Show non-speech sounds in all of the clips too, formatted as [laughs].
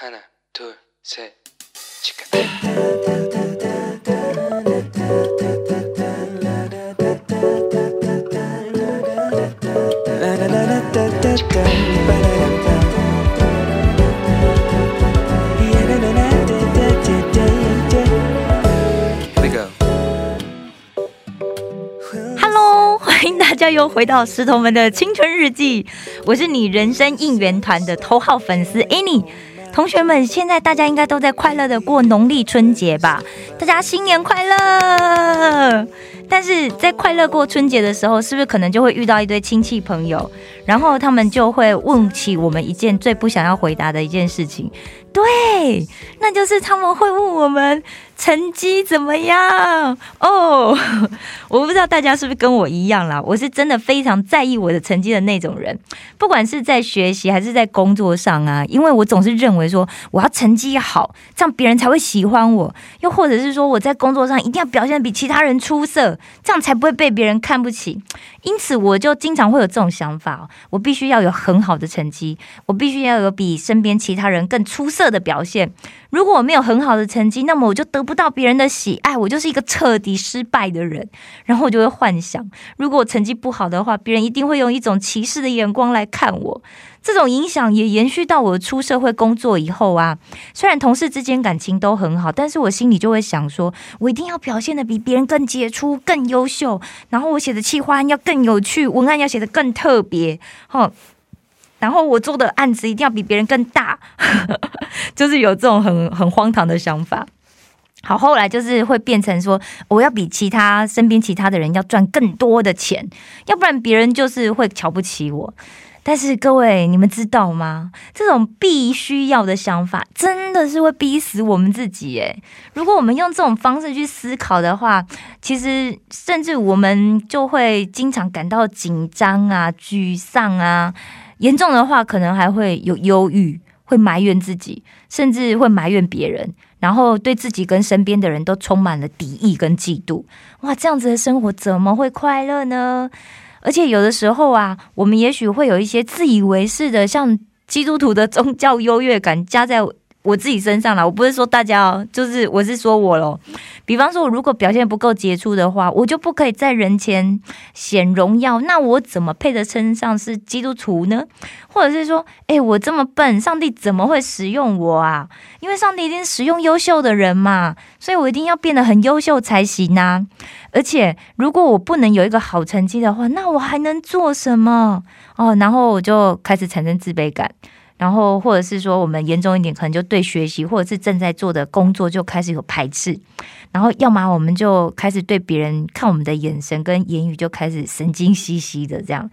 하나, 둘, 셋, 치카. Here we go. Hello，欢迎大家又回到石头们的青春日记，我是你人生应援团的头号粉丝 Annie。 同学们，现在大家应该都在快乐的过农历春节吧？大家新年快乐！但是在快乐过春节的时候，是不是可能就会遇到一堆亲戚朋友，然后他们就会问起我们一件最不想要回答的一件事情？对，那就是他们会问我们成绩怎么样哦。[laughs] 我不知道大家是不是跟我一样啦，我是真的非常在意我的成绩的那种人，不管是在学习还是在工作上啊，因为我总是认为说我要成绩好，这样别人才会喜欢我，又或者是说我在工作上一定要表现比其他人出色，这样才不会被别人看不起。因此，我就经常会有这种想法，我必须要有很好的成绩，我必须要有比身边其他人更出色的表现。如果我没有很好的成绩，那么我就得不不到别人的喜爱，我就是一个彻底失败的人。然后我就会幻想，如果我成绩不好的话，别人一定会用一种歧视的眼光来看我。这种影响也延续到我出社会工作以后啊。虽然同事之间感情都很好，但是我心里就会想说，我一定要表现的比别人更杰出、更优秀。然后我写的企划案要更有趣，文案要写的更特别，哈。然后我做的案子一定要比别人更大，[laughs] 就是有这种很很荒唐的想法。好，后来就是会变成说，我要比其他身边其他的人要赚更多的钱，要不然别人就是会瞧不起我。但是各位，你们知道吗？这种必须要的想法，真的是会逼死我们自己诶。如果我们用这种方式去思考的话，其实甚至我们就会经常感到紧张啊、沮丧啊，严重的话可能还会有忧郁，会埋怨自己，甚至会埋怨别人，然后对自己跟身边的人都充满了敌意跟嫉妒。哇，这样子的生活怎么会快乐呢？而且有的时候啊，我们也许会有一些自以为是的，像基督徒的宗教优越感加在我自己身上了。我不是说大家哦，就是我是说我咯。比方说，我如果表现不够杰出的话，我就不可以在人前显荣耀。那我怎么配得称上是基督徒呢？或者是说，诶，我这么笨，上帝怎么会使用我啊？因为上帝一定使用优秀的人嘛，所以我一定要变得很优秀才行啊。而且，如果我不能有一个好成绩的话，那我还能做什么？哦，然后我就开始产生自卑感，然后或者是说，我们严重一点，可能就对学习或者是正在做的工作就开始有排斥，然后要么我们就开始对别人看我们的眼神跟言语就开始神经兮兮的这样。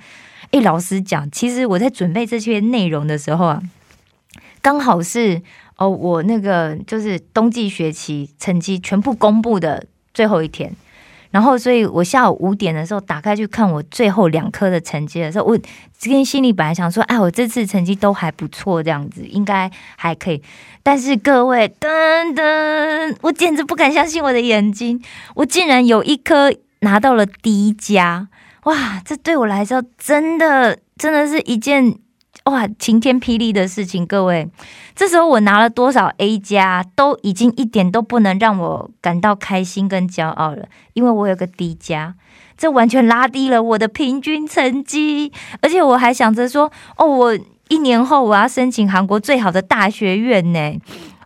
诶，老实讲，其实我在准备这些内容的时候啊，刚好是哦，我那个就是冬季学期成绩全部公布的最后一天。然后，所以我下午五点的时候打开去看我最后两科的成绩的时候，我今天心里本来想说，哎，我这次成绩都还不错，这样子应该还可以。但是各位，噔噔，我简直不敢相信我的眼睛，我竟然有一科拿到了第一加！哇，这对我来说真的真的是一件。哇，晴天霹雳的事情，各位，这时候我拿了多少 A 加，都已经一点都不能让我感到开心跟骄傲了，因为我有个 D 加，这完全拉低了我的平均成绩，而且我还想着说，哦，我一年后我要申请韩国最好的大学院呢，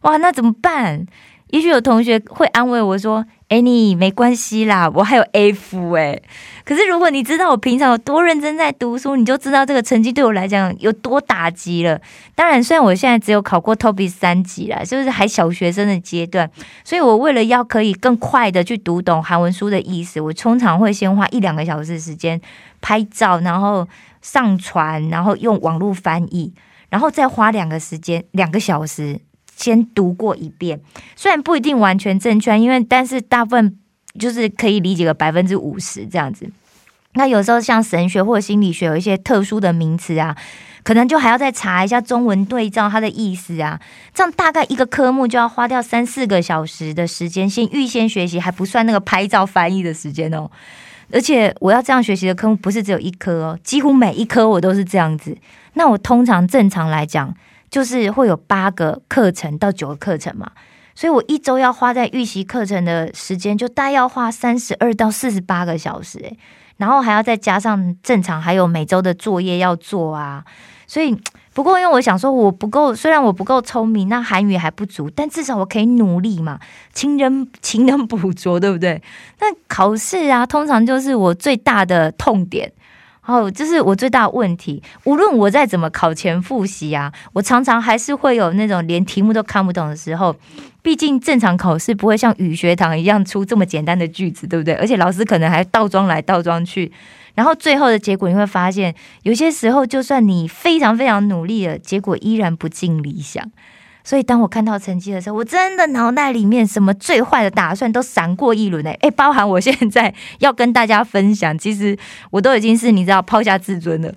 哇，那怎么办？也许有同学会安慰我说：“哎，你没关系啦，我还有 F 哎。”可是如果你知道我平常有多认真在读书，你就知道这个成绩对我来讲有多打击了。当然，虽然我现在只有考过 TOPI 三级啦，就是还小学生的阶段，所以我为了要可以更快的去读懂韩文书的意思，我通常会先花一两个小时时间拍照，然后上传，然后用网络翻译，然后再花两个时间两个小时。先读过一遍，虽然不一定完全正确，因为但是大部分就是可以理解个百分之五十这样子。那有时候像神学或者心理学有一些特殊的名词啊，可能就还要再查一下中文对照它的意思啊。这样大概一个科目就要花掉三四个小时的时间，先预先学习，还不算那个拍照翻译的时间哦。而且我要这样学习的科目不是只有一科哦，几乎每一科我都是这样子。那我通常正常来讲。就是会有八个课程到九个课程嘛，所以我一周要花在预习课程的时间就大概要花三十二到四十八个小时，然后还要再加上正常还有每周的作业要做啊，所以。不过，因为我想说，我不够，虽然我不够聪明，那韩语还不足，但至少我可以努力嘛，勤人勤能补拙，对不对？那考试啊，通常就是我最大的痛点，哦，这是我最大的问题。无论我再怎么考前复习啊，我常常还是会有那种连题目都看不懂的时候。毕竟正常考试不会像语学堂一样出这么简单的句子，对不对？而且老师可能还倒装来倒装去。然后最后的结果你会发现，有些时候就算你非常非常努力了，结果依然不尽理想。所以当我看到成绩的时候，我真的脑袋里面什么最坏的打算都闪过一轮诶诶，包含我现在要跟大家分享，其实我都已经是你知道抛下自尊了。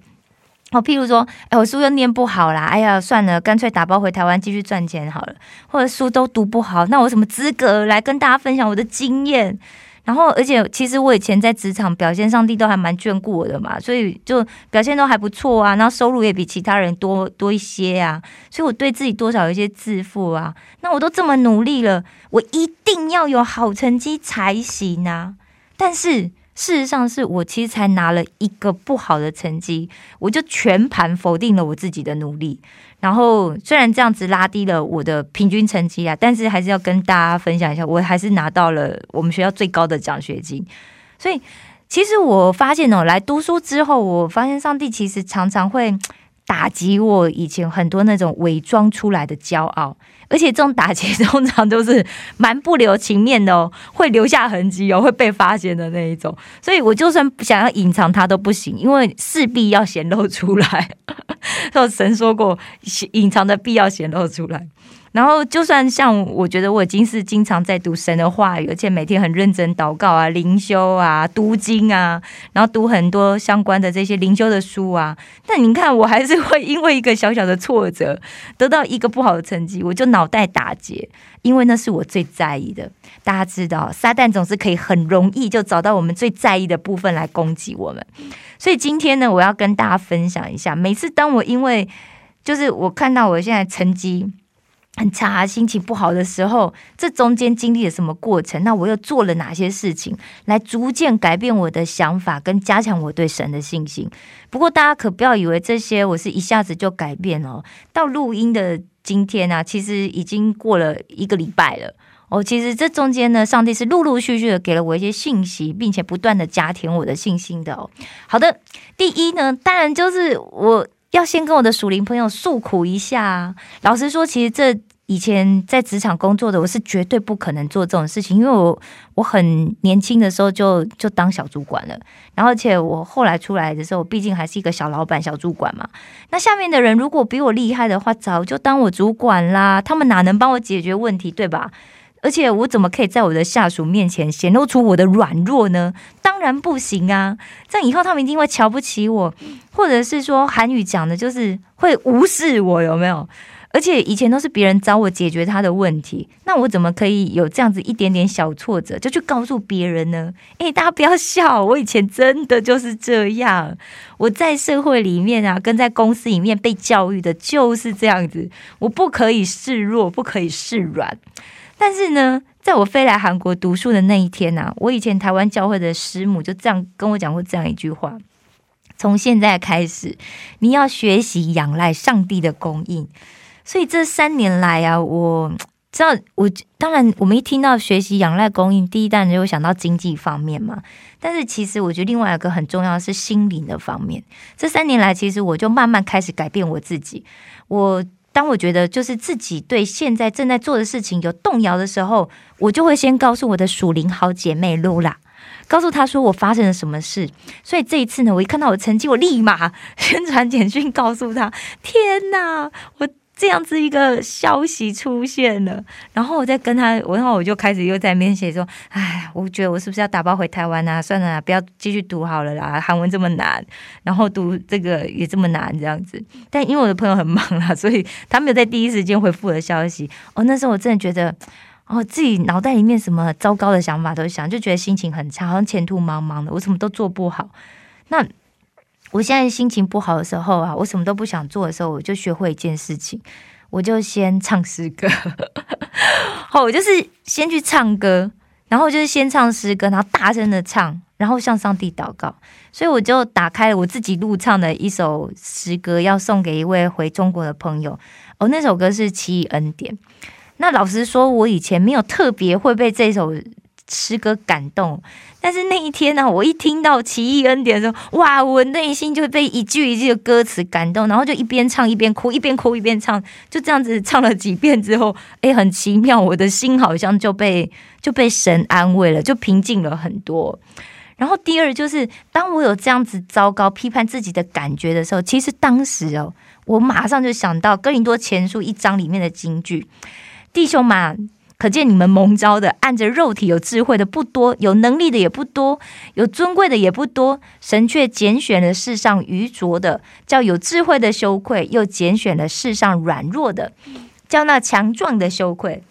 哦，譬如说，哎，我书又念不好啦，哎呀，算了，干脆打包回台湾继续赚钱好了。或者书都读不好，那我什么资格来跟大家分享我的经验？然后，而且其实我以前在职场表现，上帝都还蛮眷顾我的嘛，所以就表现都还不错啊。然后收入也比其他人多多一些啊，所以我对自己多少有一些自负啊。那我都这么努力了，我一定要有好成绩才行啊。但是事实上是我其实才拿了一个不好的成绩，我就全盘否定了我自己的努力。然后虽然这样子拉低了我的平均成绩啊，但是还是要跟大家分享一下，我还是拿到了我们学校最高的奖学金。所以其实我发现哦，来读书之后，我发现上帝其实常常会打击我以前很多那种伪装出来的骄傲。而且这种打击通常都是蛮不留情面的哦，[laughs] 会留下痕迹哦，会被发现的那一种。所以我就算想要隐藏它都不行，因为势必要显露出来。[laughs] 说神说过，隐藏的必要显露出来。然后，就算像我觉得我已经是经常在读神的话语，而且每天很认真祷告啊、灵修啊、读经啊，然后读很多相关的这些灵修的书啊。但你看，我还是会因为一个小小的挫折，得到一个不好的成绩，我就脑袋打结，因为那是我最在意的。大家知道，撒旦总是可以很容易就找到我们最在意的部分来攻击我们。所以今天呢，我要跟大家分享一下，每次当我因为就是我看到我现在成绩。很差，心情不好的时候，这中间经历了什么过程？那我又做了哪些事情，来逐渐改变我的想法，跟加强我对神的信心？不过大家可不要以为这些我是一下子就改变了。到录音的今天呢，其实已经过了一个礼拜了。哦，其实这中间呢，上帝是陆陆续续的给了我一些信息，并且不断的加添我的信心的哦。好的，第一呢，当然就是我。要先跟我的属灵朋友诉苦一下。老实说，其实这以前在职场工作的，我是绝对不可能做这种事情，因为我我很年轻的时候就就当小主管了，然后而且我后来出来的时候，毕竟还是一个小老板、小主管嘛。那下面的人如果比我厉害的话，早就当我主管啦，他们哪能帮我解决问题，对吧？而且我怎么可以在我的下属面前显露出我的软弱呢？当然不行啊！这样以后他们一定会瞧不起我，或者是说韩语讲的就是会无视我，有没有？而且以前都是别人找我解决他的问题，那我怎么可以有这样子一点点小挫折就去告诉别人呢？诶，大家不要笑，我以前真的就是这样。我在社会里面啊，跟在公司里面被教育的就是这样子，我不可以示弱，不可以示软。但是呢，在我飞来韩国读书的那一天呐，我以前台湾教会的师母就这样跟我讲过这样一句话：从现在开始，你要学习仰赖上帝的供应。所以这三年来啊，我知道，我当然我们一听到学习仰赖供应，第一当然就会想到经济方面嘛。但是其实我觉得另外一个很重要是心灵的方面。这三年来，其实我就慢慢开始改变我自己。我。当我觉得就是自己对现在正在做的事情有动摇的时候，我就会先告诉我的属灵好姐妹露拉，告诉她说我发生了什么事。所以这一次呢，我一看到我成绩，我立马 [laughs] 宣传简讯告诉她：天哪，我。这样子一个消息出现了，然后我再跟他，然后我就开始又在面写说：“哎，我觉得我是不是要打包回台湾啊？算了，不要继续读好了啦，韩文这么难，然后读这个也这么难，这样子。[laughs] 但因为我的朋友很忙啦，所以他没有在第一时间回复我的消息。哦，那时候我真的觉得，哦，自己脑袋里面什么糟糕的想法都想，就觉得心情很差，好像前途茫茫的，我什么都做不好。那我现在心情不好的时候啊，我什么都不想做的时候，我就学会一件事情，我就先唱诗歌。[laughs] 好，我就是先去唱歌，然后就是先唱诗歌，然后大声的唱，然后向上帝祷告。所以我就打开了我自己录唱的一首诗歌，要送给一位回中国的朋友。哦，那首歌是《奇异恩典》。那老实说，我以前没有特别会被这首诗歌感动，但是那一天呢，我一听到《奇异恩典》的时候，哇，我内心就被一句一句的歌词感动，然后就一边唱一边哭，一边哭一边唱，就这样子唱了几遍之后，哎，很奇妙，我的心好像就被就被神安慰了，就平静了很多。然后第二就是，当我有这样子糟糕批判自己的感觉的时候，其实当时哦，我马上就想到《哥林多前书》一章里面的金句：“弟兄们，可见你们蒙召的，按着肉体有智慧的不多，有能力的也不多，有尊贵的也不多。神却拣选了世上愚拙的，叫有智慧的羞愧；又拣选了世上软弱的，叫那强壮的羞愧。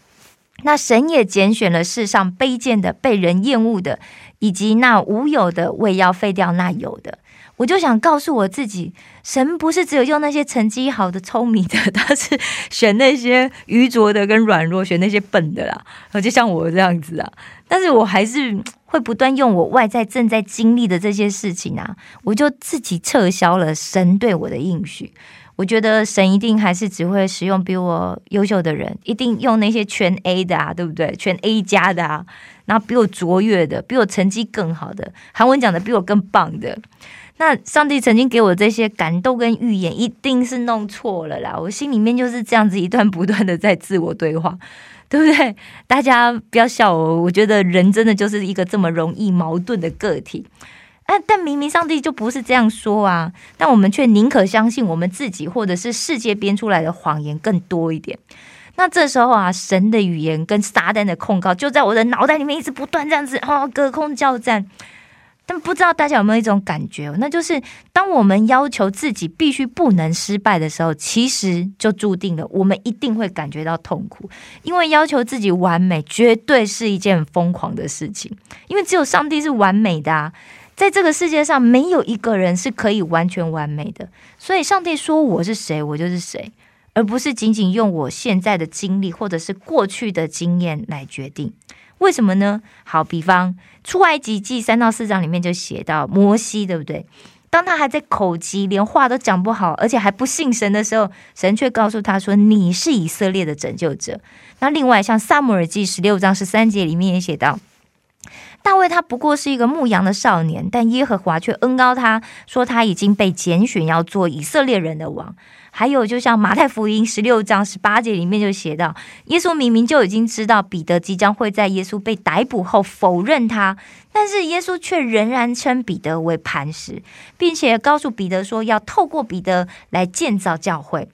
那神也拣选了世上卑贱的、被人厌恶的。”以及那无有的，为要废掉那有的，我就想告诉我自己，神不是只有用那些成绩好的、聪明的，[laughs] 他是选那些愚拙的跟软弱，选那些笨的啦。就像我这样子啊，但是我还是会不断用我外在正在经历的这些事情啊，我就自己撤销了神对我的应许。我觉得神一定还是只会使用比我优秀的人，一定用那些全 A 的啊，对不对？全 A 加的啊。然后比我卓越的，比我成绩更好的，韩文讲的比我更棒的，那上帝曾经给我这些感动跟预言，一定是弄错了啦！我心里面就是这样子一段不断的在自我对话，[laughs] 对不对？大家不要笑我，我觉得人真的就是一个这么容易矛盾的个体，啊！但明明上帝就不是这样说啊，但我们却宁可相信我们自己或者是世界编出来的谎言更多一点。那这时候啊，神的语言跟撒旦的控告就在我的脑袋里面一直不断这样子哦，隔空交战。但不知道大家有没有一种感觉，那就是当我们要求自己必须不能失败的时候，其实就注定了我们一定会感觉到痛苦，因为要求自己完美绝对是一件疯狂的事情。因为只有上帝是完美的啊，在这个世界上没有一个人是可以完全完美的，所以上帝说我是谁，我就是谁。而不是仅仅用我现在的经历或者是过去的经验来决定，为什么呢？好，比方出埃及记三到四章里面就写到摩西，对不对？当他还在口疾，连话都讲不好，而且还不信神的时候，神却告诉他说：“你是以色列的拯救者。”那另外像撒母耳记十六章十三节里面也写到，大卫他不过是一个牧羊的少年，但耶和华却恩高他说他已经被拣选要做以色列人的王。还有，就像马太福音十六章十八节里面就写到，耶稣明明就已经知道彼得即将会在耶稣被逮捕后否认他，但是耶稣却仍然称彼得为磐石，并且告诉彼得说要透过彼得来建造教会。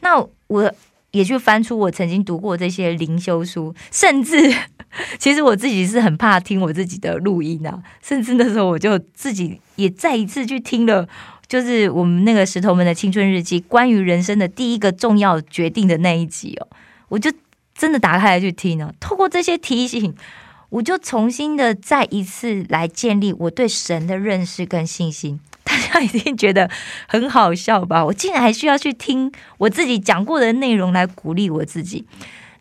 那我也去翻出我曾经读过这些灵修书，甚至 [laughs] 其实我自己是很怕听我自己的录音啊，甚至那时候我就自己也再一次去听了。就是我们那个石头们的青春日记，关于人生的第一个重要决定的那一集哦，我就真的打开来去听了。透过这些提醒，我就重新的再一次来建立我对神的认识跟信心。他一定觉得很好笑吧？我竟然还需要去听我自己讲过的内容来鼓励我自己，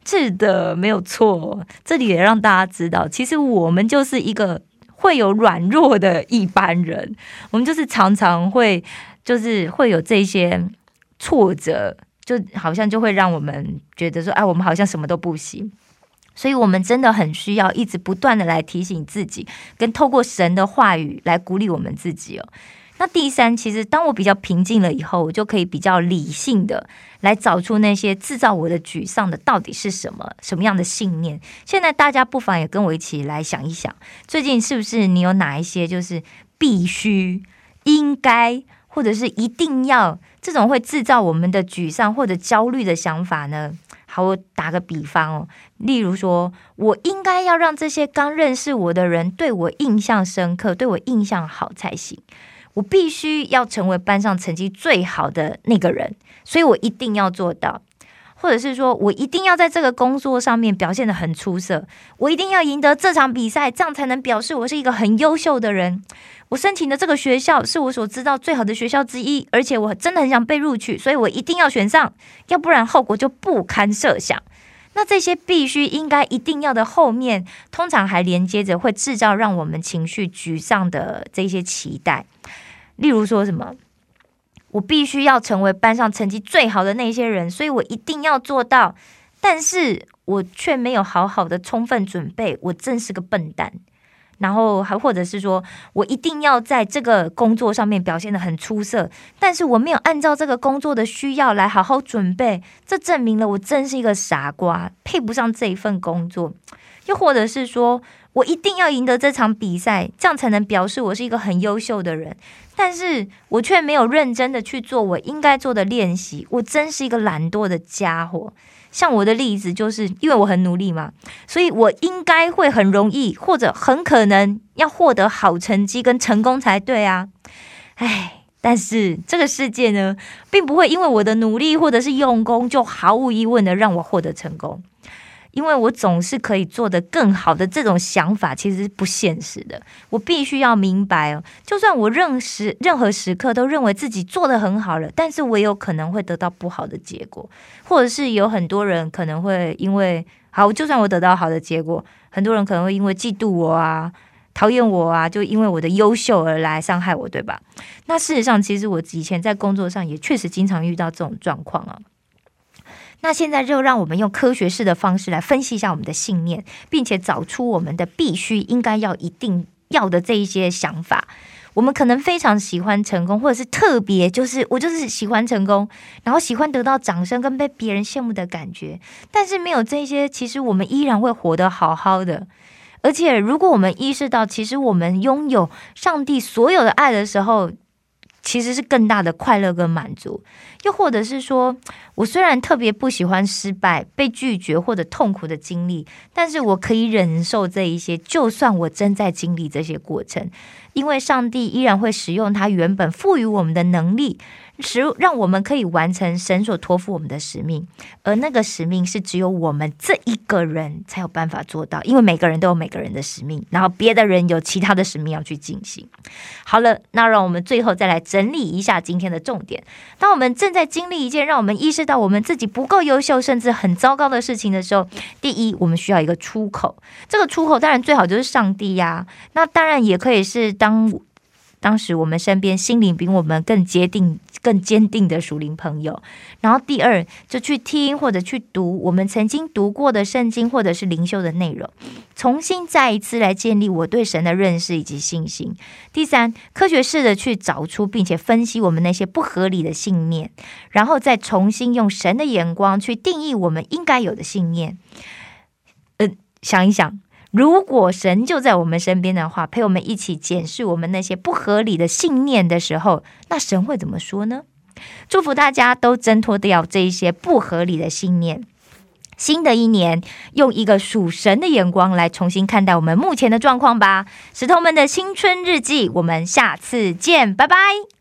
是的，没有错。这里也让大家知道，其实我们就是一个。会有软弱的一般人，我们就是常常会，就是会有这些挫折，就好像就会让我们觉得说，哎，我们好像什么都不行。所以，我们真的很需要一直不断的来提醒自己，跟透过神的话语来鼓励我们自己哦。那第三，其实当我比较平静了以后，我就可以比较理性的来找出那些制造我的沮丧的到底是什么，什么样的信念。现在大家不妨也跟我一起来想一想，最近是不是你有哪一些就是必须、应该或者是一定要这种会制造我们的沮丧或者焦虑的想法呢？好，我打个比方哦，例如说我应该要让这些刚认识我的人对我印象深刻，对我印象好才行。我必须要成为班上成绩最好的那个人，所以我一定要做到。或者是说我一定要在这个工作上面表现的很出色，我一定要赢得这场比赛，这样才能表示我是一个很优秀的人。我申请的这个学校是我所知道最好的学校之一，而且我真的很想被录取，所以我一定要选上，要不然后果就不堪设想。那这些必须、应该、一定要的后面，通常还连接着会制造让我们情绪沮丧的这些期待，例如说什么，我必须要成为班上成绩最好的那些人，所以我一定要做到，但是我却没有好好的充分准备，我真是个笨蛋。然后还或者是说我一定要在这个工作上面表现的很出色，但是我没有按照这个工作的需要来好好准备，这证明了我真是一个傻瓜，配不上这一份工作。又或者是说我一定要赢得这场比赛，这样才能表示我是一个很优秀的人，但是我却没有认真的去做我应该做的练习，我真是一个懒惰的家伙。像我的例子，就是因为我很努力嘛，所以我应该会很容易，或者很可能要获得好成绩跟成功才对啊。唉，但是这个世界呢，并不会因为我的努力或者是用功，就毫无疑问的让我获得成功。因为我总是可以做得更好的这种想法，其实是不现实的。我必须要明白哦，就算我任时任何时刻都认为自己做得很好了，但是我也有可能会得到不好的结果，或者是有很多人可能会因为好，就算我得到好的结果，很多人可能会因为嫉妒我啊、讨厌我啊，就因为我的优秀而来伤害我，对吧？那事实上，其实我以前在工作上也确实经常遇到这种状况啊。那现在就让我们用科学式的方式来分析一下我们的信念，并且找出我们的必须、应该要、一定要的这一些想法。我们可能非常喜欢成功，或者是特别就是我就是喜欢成功，然后喜欢得到掌声跟被别人羡慕的感觉。但是没有这些，其实我们依然会活得好好的。而且，如果我们意识到，其实我们拥有上帝所有的爱的时候，其实是更大的快乐跟满足，又或者是说，我虽然特别不喜欢失败、被拒绝或者痛苦的经历，但是我可以忍受这一些，就算我正在经历这些过程，因为上帝依然会使用他原本赋予我们的能力。使让我们可以完成神所托付我们的使命，而那个使命是只有我们这一个人才有办法做到，因为每个人都有每个人的使命，然后别的人有其他的使命要去进行。好了，那让我们最后再来整理一下今天的重点。当我们正在经历一件让我们意识到我们自己不够优秀，甚至很糟糕的事情的时候，第一，我们需要一个出口。这个出口当然最好就是上帝呀，那当然也可以是当。当时我们身边心灵比我们更坚定、更坚定的属灵朋友，然后第二就去听或者去读我们曾经读过的圣经或者是灵修的内容，重新再一次来建立我对神的认识以及信心。第三，科学式的去找出并且分析我们那些不合理的信念，然后再重新用神的眼光去定义我们应该有的信念。嗯，想一想。如果神就在我们身边的话，陪我们一起检视我们那些不合理的信念的时候，那神会怎么说呢？祝福大家都挣脱掉这一些不合理的信念。新的一年，用一个属神的眼光来重新看待我们目前的状况吧。石头们的青春日记，我们下次见，拜拜。